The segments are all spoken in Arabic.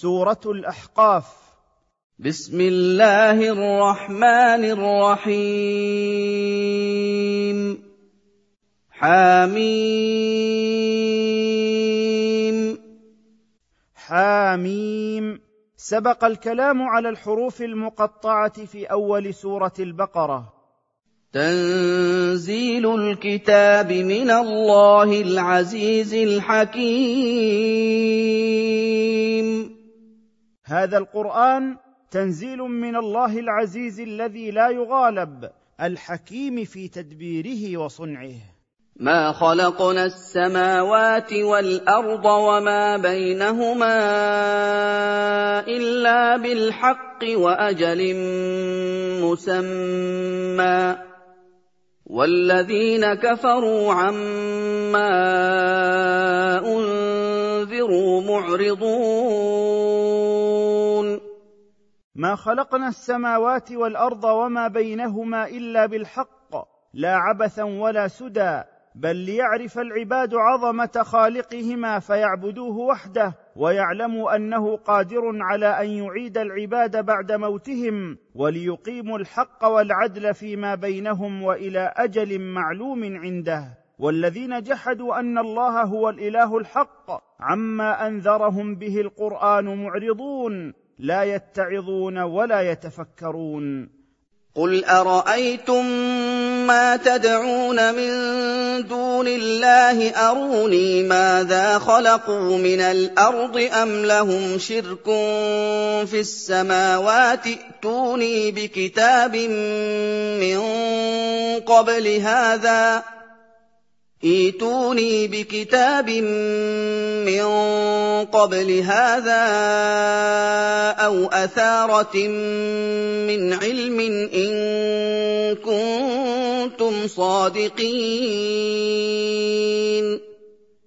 سورة الأحقاف. بسم الله الرحمن الرحيم. حاميم. حاميم. سبق الكلام على الحروف المقطعة في أول سورة البقرة. تنزيل الكتاب من الله العزيز الحكيم. هذا القرآن تنزيل من الله العزيز الذي لا يغالب الحكيم في تدبيره وصنعه. ما خلقنا السماوات والأرض وما بينهما إلا بالحق وأجل مسمى. والذين كفروا عما أنذروا معرضون. ما خلقنا السماوات والأرض وما بينهما إلا بالحق لا عبثا ولا سدى بل ليعرف العباد عظمة خالقهما فيعبدوه وحده ويعلموا أنه قادر على أن يعيد العباد بعد موتهم وليقيموا الحق والعدل فيما بينهم وإلى أجل معلوم عنده. والذين جحدوا أن الله هو الإله الحق عما أنذرهم به القرآن معرضون لا يتعظون ولا يتفكرون. قل أرأيتم ما تدعون من دون الله؟ أروني ماذا خلقوا من الأرض أم لهم شرك في السماوات؟ ائتوني بكتاب من قبل هذا. ايتوني بكتاب من قبل هذا أو أثارة من علم إن كنتم صادقين.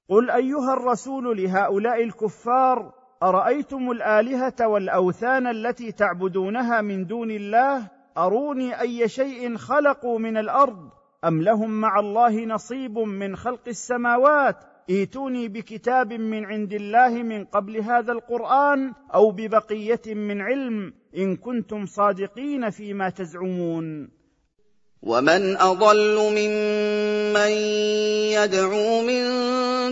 قل أيها الرسول لهؤلاء الكفار أرأيتم الآلهة والأوثان التي تعبدونها من دون الله؟ أروني أي شيء خلقوا من الأرض؟ أم لهم مع الله نصيب من خلق السماوات؟ ائتوني بكتاب من عند الله من قبل هذا القرآن أو ببقية من علم إن كنتم صادقين فيما تزعمون. ومن أضل ممن يدعو من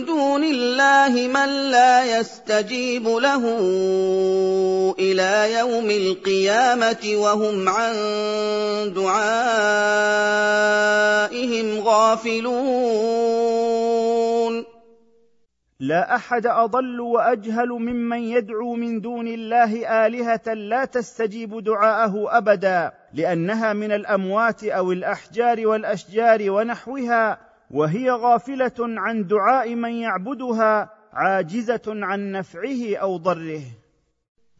دون الله من لا يستجيب له. إلى يوم القيامة وهم عن دعائهم غافلون. لا أحد أضل وأجهل ممن يدعو من دون الله آلهة لا تستجيب دعاءه أبدا لأنها من الأموات أو الأحجار والأشجار ونحوها وهي غافلة عن دعاء من يعبدها عاجزة عن نفعه أو ضره.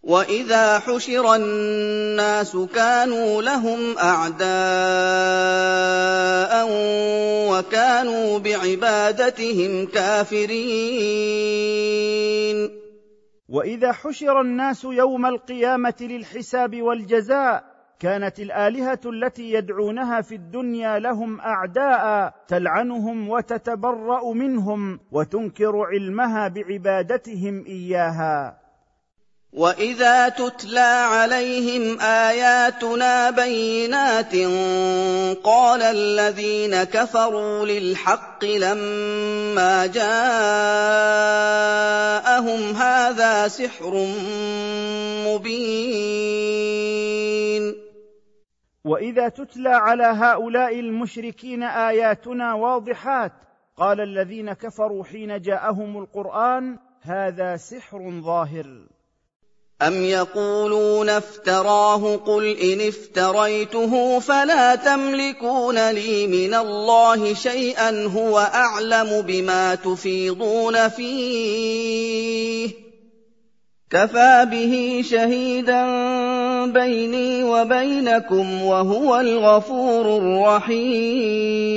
واذا حشر الناس كانوا لهم اعداء وكانوا بعبادتهم كافرين واذا حشر الناس يوم القيامه للحساب والجزاء كانت الالهه التي يدعونها في الدنيا لهم اعداء تلعنهم وتتبرا منهم وتنكر علمها بعبادتهم اياها. واذا تتلى عليهم اياتنا بينات قال الذين كفروا للحق لما جاءهم هذا سحر مبين. واذا تتلى على هؤلاء المشركين اياتنا واضحات قال الذين كفروا حين جاءهم القران هذا سحر ظاهر. أم يقولون افتراه قل إن افتريته فلا تملكون لي من الله شيئا هو أعلم بما تفيضون فيه كفى به شهيدا بيني وبينكم وهو الغفور الرحيم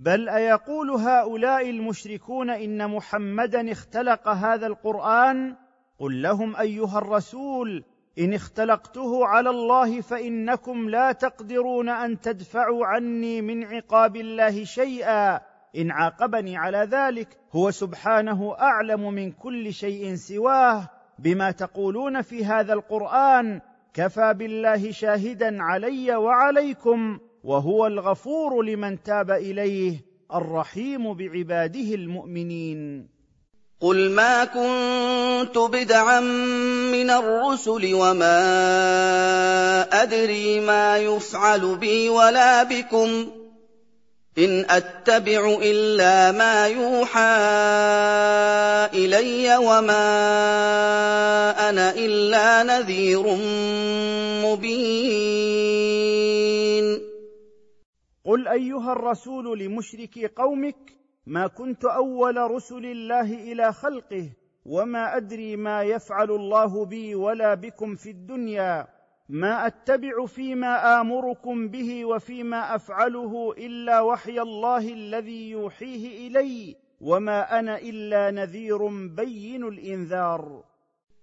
بل أيقول هؤلاء المشركون إن محمدا اختلق هذا القرآن؟ قل لهم أيها الرسول إن اختلقته على الله فإنكم لا تقدرون أن تدفعوا عني من عقاب الله شيئا. إن عاقبني على ذلك هو سبحانه أعلم من كل شيء سواه. بما تقولون في هذا القرآن كفى بالله شاهدا علي وعليكم. وهو الغفور لمن تاب إليه الرحيم بعباده المؤمنين. قل ما كنت بدعا من الرسل وما أدري ما يفعل بي ولا بكم. إن أتبع إلا ما يوحى إلي وما أنا إلا نذير مبين. قل ايها الرسول لمشركي قومك ما كنت اول رسل الله إلى خلقه وما ادري ما يفعل الله بي ولا بكم في الدنيا ما اتبع فيما امركم به وفيما افعله الا وحي الله الذي يوحيه الي وما أنا الا نذير بين الانذار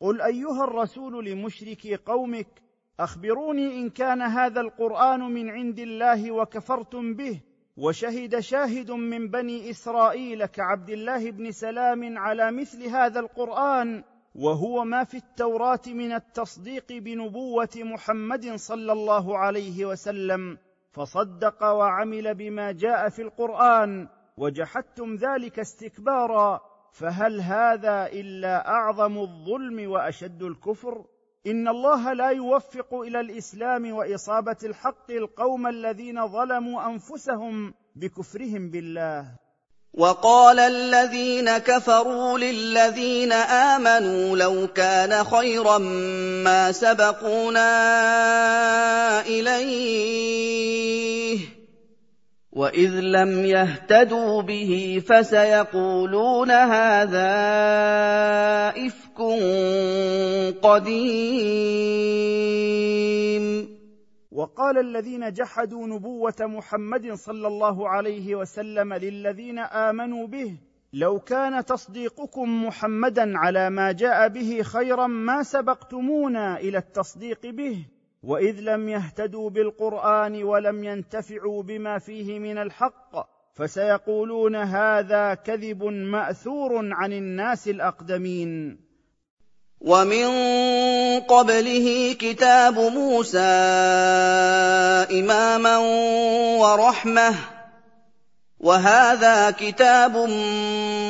قل ايها الرسول لمشركي قومك اخبروني ان كان هذا القران من عند الله وكفرتم به وشهد شاهد من بني اسرائيل كعبد الله بن سلام على مثل هذا القران وهو ما في التوراه من التصديق بنبوه محمد صلى الله عليه وسلم فصدق وعمل بما جاء في القران وجحدتم ذلك استكبارا فهل هذا إلا أعظم الظلم وأشد الكفر؟ إن الله لا يوفق إلى الإسلام وإصابة الحق القوم الذين ظلموا أنفسهم بكفرهم بالله. وقال الذين كفروا للذين آمنوا لو كان خيرا ما سبقونا إليه. واذ لم يهتدوا به فسيقولون هذا افك قديم وقال الذين جحدوا نبوة محمد صلى الله عليه وسلم للذين آمنوا به لو كان تصديقكم محمدا على ما جاء به خيرا ما سبقتمونا إلى التصديق به. وإذ لم يهتدوا بالقرآن ولم ينتفعوا بما فيه من الحق فسيقولون هذا كذب مأثور عن الناس الأقدمين. ومن قبله كتاب موسى إماما ورحمة وهذا كتاب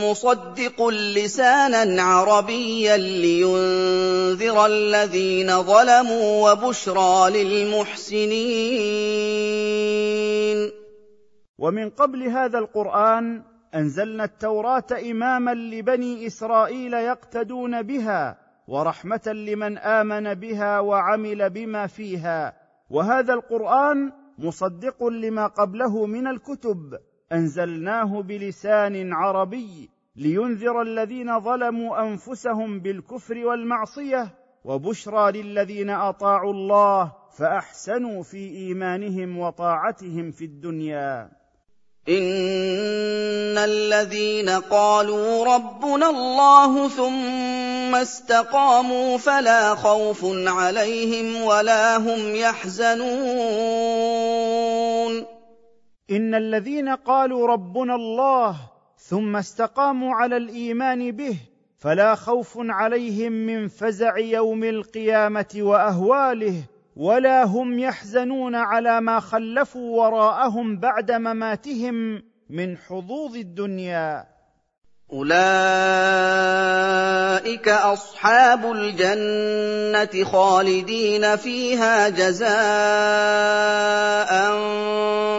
مصدق لسانا عربيا لينذر الذين ظلموا وبشرى للمحسنين. ومن قبل هذا القرآن أنزلنا التوراة إماما لبني إسرائيل يقتدون بها ورحمة لمن آمن بها وعمل بما فيها. وهذا القرآن مصدق لما قبله من الكتب. أنزلناه بلسان عربي لينذر الذين ظلموا أنفسهم بالكفر والمعصية وبشرى للذين أطاعوا الله فأحسنوا في إيمانهم وطاعتهم في الدنيا. إن الذين قالوا ربنا الله ثم استقاموا فلا خوف عليهم ولا هم يحزنون. إن الذين قالوا ربنا الله ثم استقاموا على الإيمان به فلا خوف عليهم من فزع يوم القيامة وأهواله ولا هم يحزنون على ما خلفوا وراءهم بعد مماتهم من حظوظ الدنيا. اولئك اصحاب الجنه خالدين فيها جزاء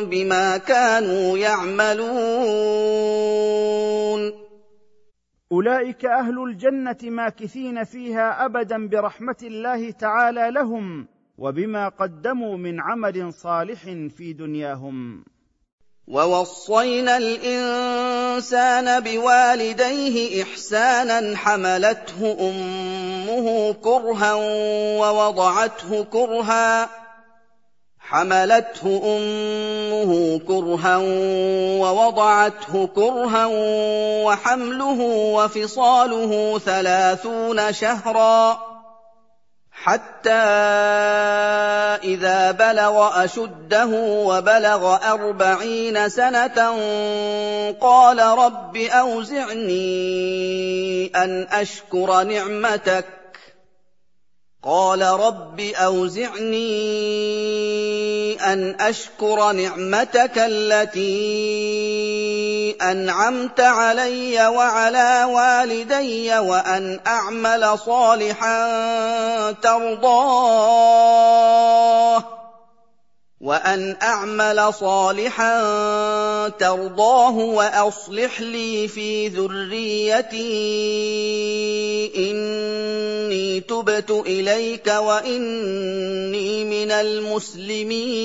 بما كانوا يعملون اولئك أهل الجنه ماكثين فيها ابدا برحمه الله تعالى لهم وبما قدموا من عمل صالح في دنياهم وَوَصَّيْنَا الْإِنسَانَ بِوَالِدَيْهِ إِحْسَانًا حَمَلَتْهُ أُمُّهُ كُرْهًا وَوَضَعَتْهُ كُرْهًا حملته أمه كرها ووضعته كرها وحمله وفصاله ثلاثون شهرا حتى إذا بلغ أشده وبلغ أربعين سنة قال رب أوزعني أن أشكر نعمتك قال رب أوزعني أن أشكر نعمتك التي أنعمت علي وعلى والدي وأن أعمل صالحا ترضاه. وأن أعمل صالحا ترضاه وأصلح لي في ذريتي إني تبت إليك وإني من المسلمين.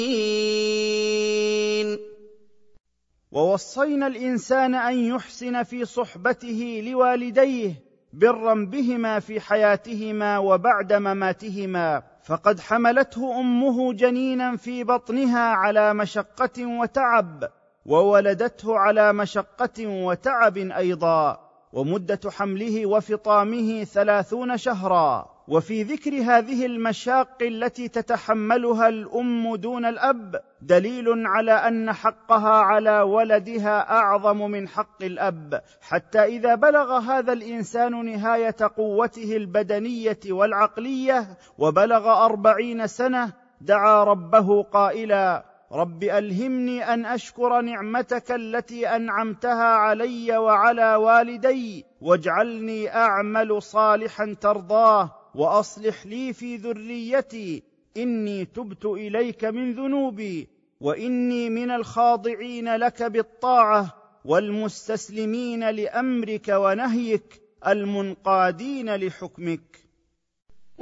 ووصينا الإنسان أن يحسن في صحبته لوالديه برا بهما في حياتهما وبعد مماتهما فقد حملته أمه جنينا في بطنها على مشقة وتعب وولدته على مشقة وتعب أيضا ومدة حمله وفطامه ثلاثون شهرا. وفي ذكر هذه المشاق التي تتحملها الأم دون الأب دليل على أن حقها على ولدها أعظم من حق الأب حتى إذا بلغ هذا الإنسان نهاية قوته البدنية والعقلية وبلغ أربعين سنة دعا ربه قائلا رب ألهمني أن أشكر نعمتك التي أنعمتها علي وعلى والدي واجعلني أعمل صالحا ترضاه وأصلح لي في ذريتي إني تبت إليك من ذنوبي وإني من الخاضعين لك بالطاعة والمستسلمين لأمرك ونهيك المنقادين لحكمك.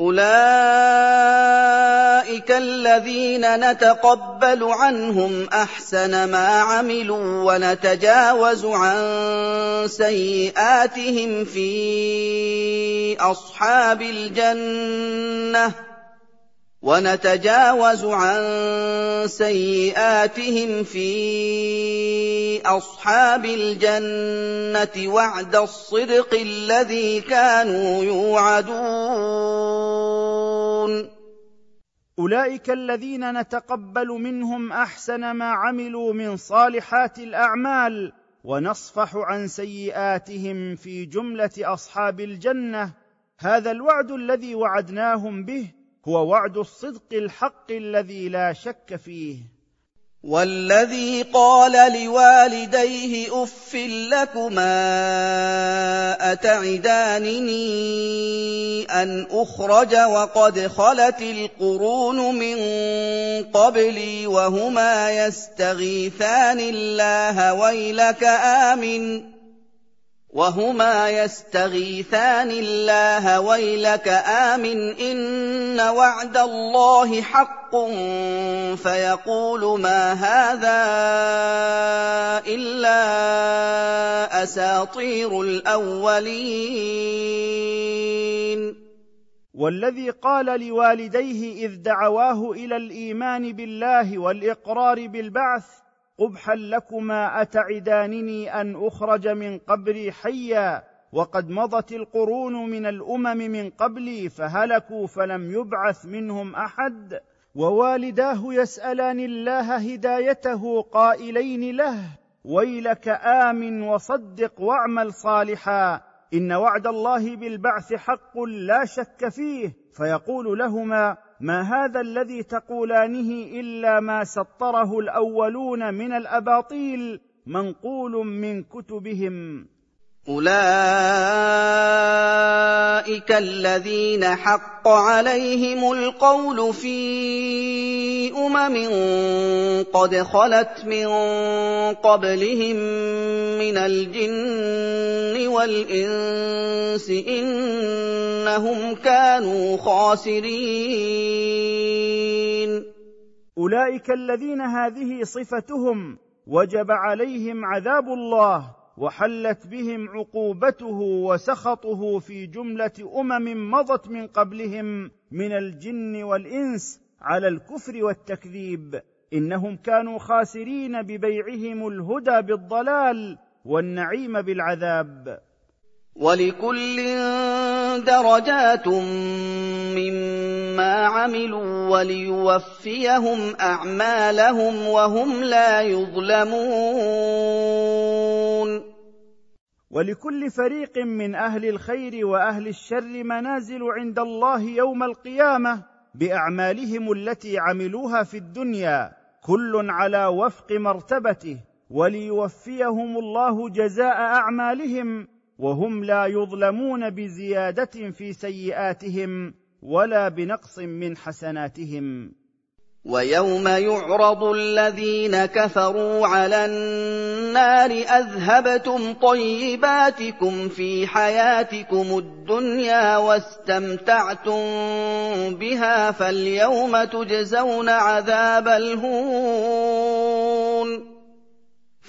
أُولَٰئِكَ الَّذِينَ نَتَقَبَّلُ عَنْهُمْ أَحْسَنَ مَا عَمِلُوا وَنَتَجَاوَزُ عَن سَيِّئَاتِهِمْ فِي أَصْحَابِ الْجَنَّةِ وَنَتَجَاوَزُ عَن سَيِّئَاتِهِمْ فِي أَصْحَابِ الْجَنَّةِ وَعْدَ الصِّدْقِ الَّذِي كَانُوا يُوعَدُونَ. أولئك الذين نتقبل منهم أحسن ما عملوا من صالحات الأعمال ونصفح عن سيئاتهم في جملة أصحاب الجنة. هذا الوعد الذي وعدناهم به هو وعد الصدق الحق الذي لا شك فيه. والذي قال لوالديه اف لكما أتعدانني أن أخرج وقد خلت القرون من قبلي وهما يستغيثان الله ويلك آمن. وهما يستغيثان الله ويلك آمن إن وعد الله حق فيقول ما هذا إلا أساطير الأولين. والذي قال لوالديه إذ دعواه إلى الإيمان بالله والإقرار بالبعث قبحا لكما أتعدانني أن أخرج من قبري حيا وقد مضت القرون من الأمم من قبلي فهلكوا فلم يبعث منهم أحد. ووالداه يسألان الله هدايته قائلين له ويلك آمن وصدق واعمل صالحا. إن وعد الله بالبعث حق لا شك فيه فيقول لهما ما هذا الذي تقولانه إلا ما سطره الأولون من الأباطيل منقول من كتبهم. اولئك الذين حق عليهم القول في امم قد خلت من قبلهم من الجن والانس انهم كانوا خاسرين اولئك الذين هذه صفتهم وجب عليهم عذاب الله وحلت بهم عقوبته وسخطه في جملة أمم مضت من قبلهم من الجن والإنس على الكفر والتكذيب. إنهم كانوا خاسرين ببيعهم الهدى بالضلال والنعيم بالعذاب. ولكل درجات مما عملوا وليوفيهم أعمالهم وهم لا يظلمون. ولكل فريق من أهل الخير وأهل الشر منازل عند الله يوم القيامة بأعمالهم التي عملوها في الدنيا كل على وفق مرتبته وليوفيهم الله جزاء أعمالهم وهم لا يظلمون بزيادة في سيئاتهم ولا بنقص من حسناتهم. ويوم يعرض الذين كفروا على النار أذهبتم طيباتكم في حياتكم الدنيا واستمتعتم بها فاليوم تجزون عذاب الهون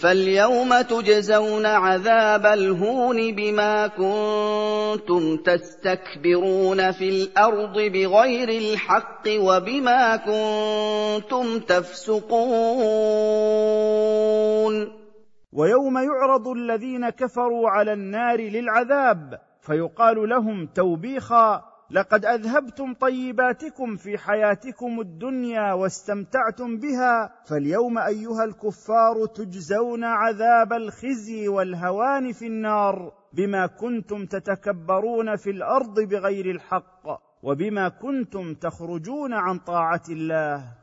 فاليوم تجزون عذاب الهون بما كنتم تستكبرون في الأرض بغير الحق وبما كنتم تفسقون ويوم يعرض الذين كفروا على النار للعذاب فيقال لهم توبيخا لقد أذهبتم طيباتكم في حياتكم الدنيا واستمتعتم بها فاليوم أيها الكفار تجزون عذاب الخزي والهوان في النار بما كنتم تتكبرون في الأرض بغير الحق وبما كنتم تخرجون عن طاعة الله.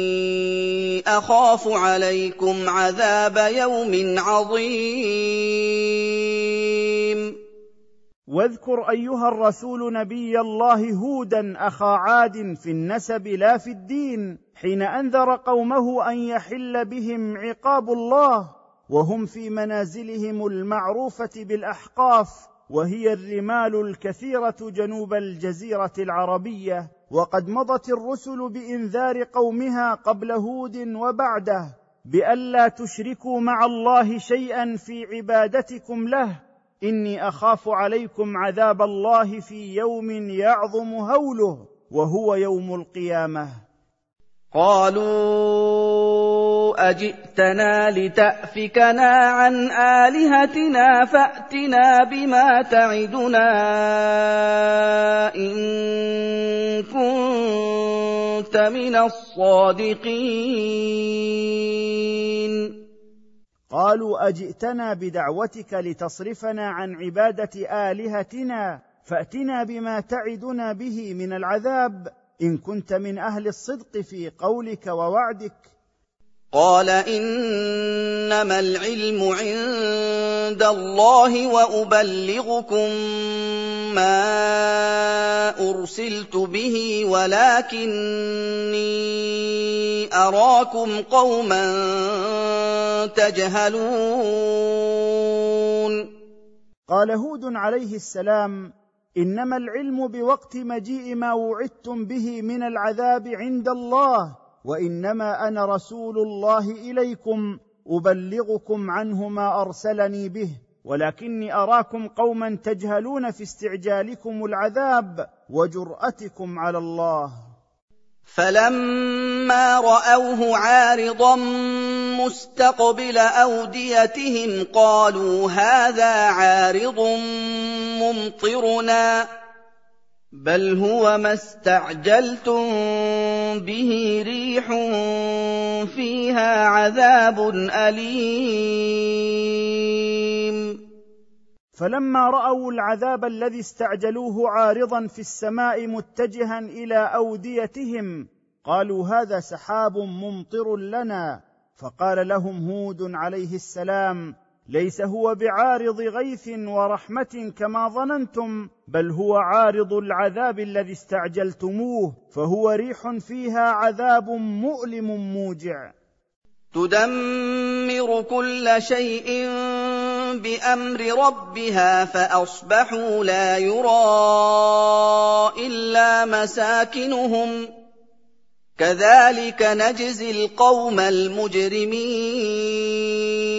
أخاف عليكم عذاب يوم عظيم. واذكر أيها الرسول نبي الله هودا أخا عاد في النسب لا في الدين حين أنذر قومه أن يحل بهم عقاب الله وهم في منازلهم المعروفة بالأحقاف وهي الرمال الكثيرة جنوب الجزيرة العربية. وقد مضت الرسل بإنذار قومها قبل هود وبعده بألا تشركوا مع الله شيئا في عبادتكم له. إني أخاف عليكم عذاب الله في يوم يعظم هوله وهو يوم القيامة. قالوا أجئتنا لتأفكنا عن آلهتنا فأتنا بما تعدنا إن كنت من الصادقين. قالوا أجئتنا بدعوتك لتصرفنا عن عبادة آلهتنا فأتنا بما تعدنا به من العذاب إن كنت من أهل الصدق في قولك ووعدك. قال إنما العلم عند الله وأبلغكم ما أرسلت به ولكني أراكم قوما تجهلون. قال هود عليه السلام إنما العلم بوقت مجيء ما وعدتم به من العذاب عند الله وإنما أنا رسول الله إليكم أبلغكم عنه ما أرسلني به ولكني أراكم قوما تجهلون في استعجالكم العذاب وجرأتكم على الله. فَلَمَّا رَأَوْهُ عَارِضًا مُّسْتَقْبِلَ أَوْدِيَتِهِمْ قَالُوا هَٰذَا عَارِضٌ مُّمْطِرُنَا ۚ. بَلْ هُوَ مَا اسْتَعْجَلْتُم بِهِ رِيحٌ فِيهَا عَذَابٌ أَلِيمٌ. فلما راوا العذاب الذي استعجلوه عارضا في السماء متجها إلى اوديتهم قالوا هذا سحاب ممطر لنا. فقال لهم هود عليه السلام ليس هو بعارض غيث ورحمة كما ظننتم بل هو عارض العذاب الذي استعجلتموه فهو ريح فيها عذاب مؤلم موجع. تدمر كل شيء بأمر ربها فأصبحوا لا يرى إلا مساكنهم. كذلك نجزي القوم المجرمين.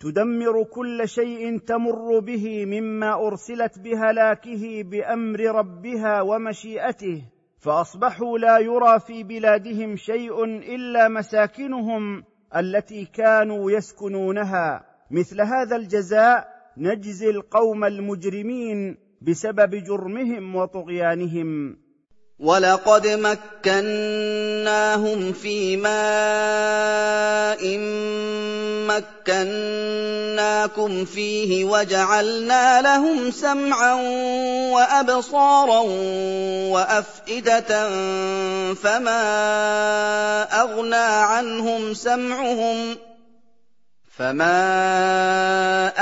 تدمر كل شيء تمر به مما أرسلت بهلاكه بأمر ربها ومشيئته فأصبحوا لا يرى في بلادهم شيء إلا مساكنهم التي كانوا يسكنونها. مثل هذا الجزاء نجزي القوم المجرمين بسبب جرمهم وطغيانهم. وَلَقَدْ مَكَّنَّاهُمْ فِي مَاءٍ مَّكَّنَّاكُمْ فِيهِ وَجَعَلْنَا لَهُمْ سَمْعًا وَأَبْصَارًا وَأَفْئِدَةً فَمَا أَغْنَىٰ عَنْهُمْ سَمْعُهُمْ ۖ فما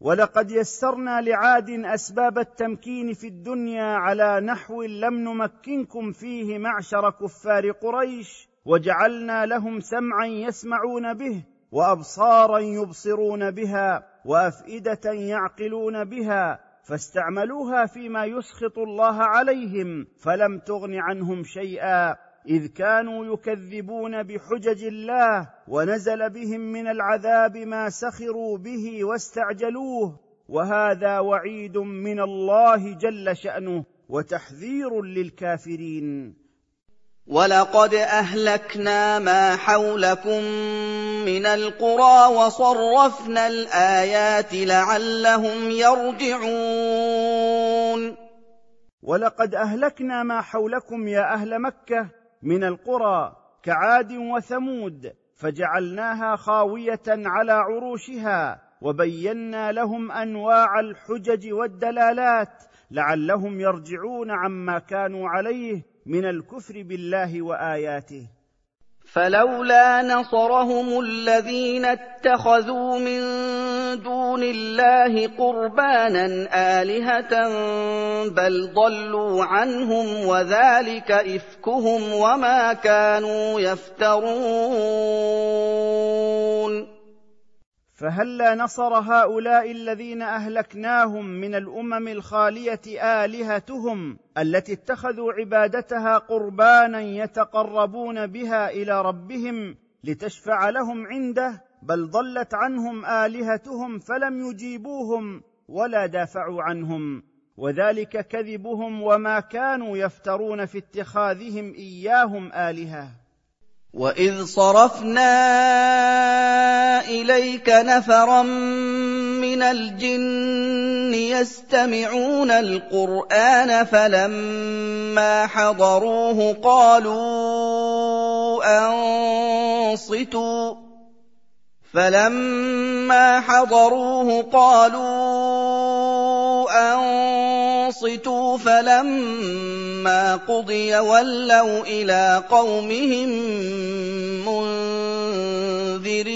ولقد يسرنا لعاد أسباب التمكين في الدنيا على نحو لم نمكنكم فيه معشر كفار قريش وجعلنا لهم سمعا يسمعون به وأبصارا يبصرون بها وأفئدة يعقلون بها فاستعملوها فيما يسخط الله عليهم فلم تغن عنهم شيئا. إذ كانوا يكذبون بحجج الله ونزل بهم من العذاب ما سخروا به واستعجلوه وهذا وعيد من الله جل شأنه وتحذير للكافرين. وَلَقَدْ أَهْلَكْنَا مَا حَوْلَكُم مِّنَ الْقُرَىٰ وَصَرَّفْنَا الْآيَاتِ لَعَلَّهُمْ يَرْجِعُونَ. وَلَقَدْ أَهْلَكْنَا مَا حَوْلَكُمْ يا أهل مكة من القرى كعاد وثمود فجعلناها خاوية على عروشها وبينا لهم أنواع الحجج والدلالات لعلهم يرجعون عما كانوا عليه من الكفر بالله وآياته. فلولا نصرهم الذين اتخذوا من دون الله قربانا آلهة بل ضلوا عنهم وذلك إفكهم وما كانوا يفترون فهلا نصر هؤلاء الذين أهلكناهم من الأمم الخالية آلهتهم التي اتخذوا عبادتها قربانا يتقربون بها إلى ربهم لتشفع لهم عنده؟ بل ضلت عنهم آلهتهم فلم يجيبوهم ولا دافعوا عنهم. وذلك كذبهم وما كانوا يفترون في اتخاذهم إياهم آلهة. وَإِذْ صَرَفْنَا إِلَيْكَ نَفَرًا مِّنَ الْجِنِّ يَسْتَمِعُونَ الْقُرْآنَ فَلَمَّا حَضَرُوهُ قَالُوا أَنصِتُوا فَلَمَّا حَضَرُوهُ قَالُوا أَنصِتُوا فَلَمَّا قُضِيَ وَلَّوْا إِلَىٰ قَوْمِهِم مُّنذِرِينَ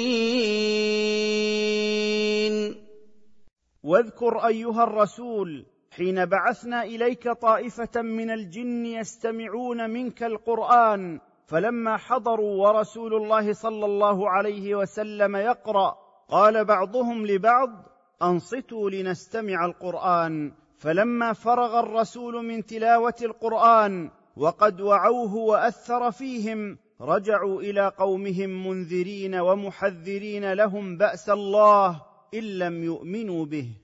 واذكر أيها الرسول حين بعثنا إليك طائفة من الجن يستمعون منك القرآن فلما حضروا ورسول الله صلى الله عليه وسلم يقرأ قال بعضهم لبعض أنصتوا لنستمع القرآن. فلما فرغ الرسول من تلاوة القرآن وقد وعوه وأثر فيهم رجعوا إلى قومهم منذرين ومحذرين لهم بأس الله إن لم يؤمنوا به.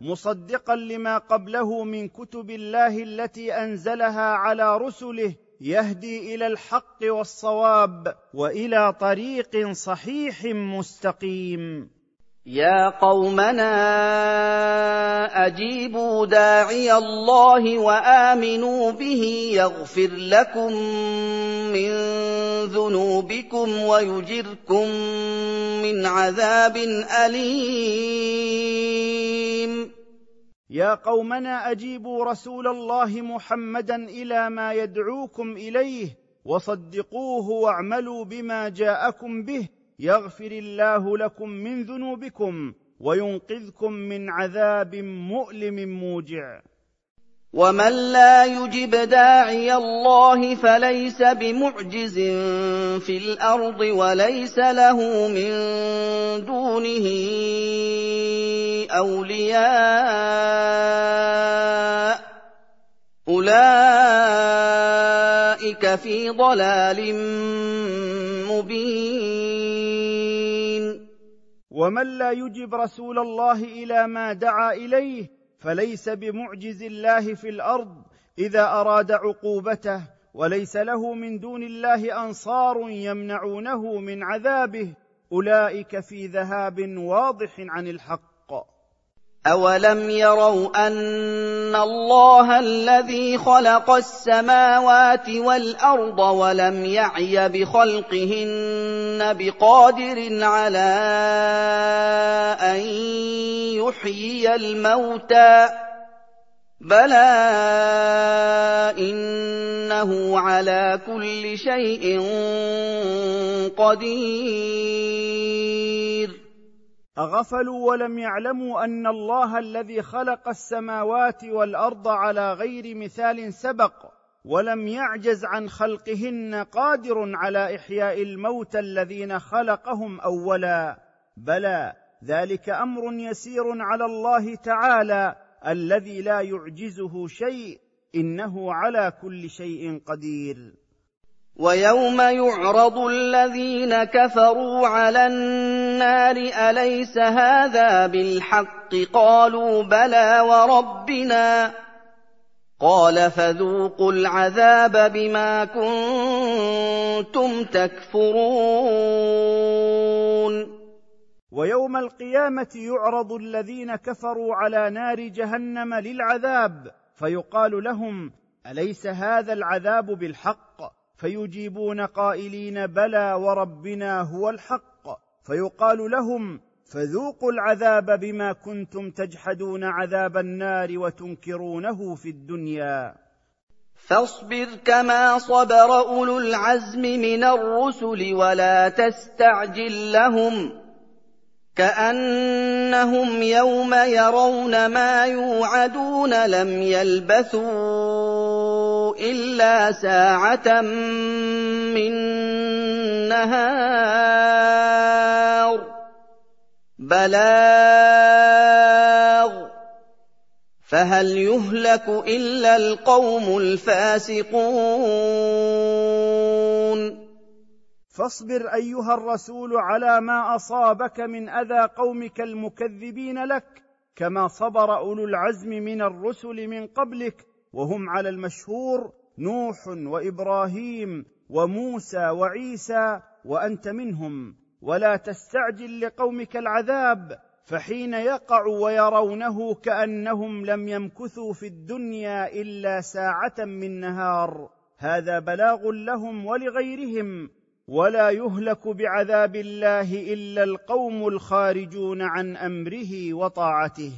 مصدقا لما قبله من كتب الله التي أنزلها على رسله يهدي إلى الحق والصواب وإلى طريق صحيح مستقيم. يا قومنا اجيبوا داعي الله وامنوا به يغفر لكم من ذنوبكم ويجركم من عذاب اليم يا قومنا اجيبوا رسول الله محمدا إلى ما يدعوكم اليه وصدقوه واعملوا بما جاءكم به يغفر الله لكم من ذنوبكم وينقذكم من عذاب مؤلم موجع. ومن لا يجب داعي الله فليس بمعجز في الأرض وليس له من دونه أولياء. أولئك في ضلال مبين. ومن لا يجب رسول الله إلى ما دعا إليه فليس بمعجز الله في الأرض إذا أراد عقوبته وليس له من دون الله أنصار يمنعونه من عذابه. أولئك في ذهاب واضح عن الحق. أَوَلَمْ يَرَوْا أَنَّ اللَّهَ الَّذِي خَلَقَ السَّمَاوَاتِ وَالْأَرْضَ وَلَمْ يَعْيَ بِخَلْقِهِنَّ بِقَادِرٍ عَلَىٰ أَن يُحْيِيَ الْمَوْتَىٰ ۚ بَلَىٰ إِنَّهُ عَلَىٰ كُلِّ شَيْءٍ قَدِيرٌ أغفلوا ولم يعلموا أن الله الذي خلق السماوات والأرض على غير مثال سبق ولم يعجز عن خلقهن قادر على إحياء الموتى الذين خلقهم أولا. بلى ذلك أمر يسير على الله تعالى الذي لا يعجزه شيء إنه على كل شيء قدير. ويوم يعرض الذين كفروا على النار أليس هذا بالحق؟ قالوا بلى وربنا. قال فذوقوا العذاب بما كنتم تكفرون. ويوم القيامة يعرض الذين كفروا على نار جهنم للعذاب فيقال لهم أليس هذا العذاب بالحق؟ فيجيبون قائلين بلى وربنا هو الحق. فيقال لهم فذوقوا العذاب بما كنتم تجحدون عذاب النار وتنكرونه في الدنيا. فاصبر كما صبر أولو العزم من الرسل ولا تستعجل لهم كأنهم يوم يرون ما يوعدون لم يلبثوا. إلا ساعة من نهار. بلاغ. فهل يهلك إلا القوم الفاسقون؟ فاصبر أيها الرسول على ما أصابك من أذى قومك المكذبين لك كما صبر أولو العزم من الرسل من قبلك وهم على المشهور نوح وإبراهيم وموسى وعيسى وأنت منهم. ولا تستعجل لقومك العذاب فحين يقع ويرونه كأنهم لم يمكثوا في الدنيا إلا ساعة من نهار. هذا بلاغ لهم ولغيرهم. ولا يهلك بعذاب الله إلا القوم الخارجون عن أمره وطاعته.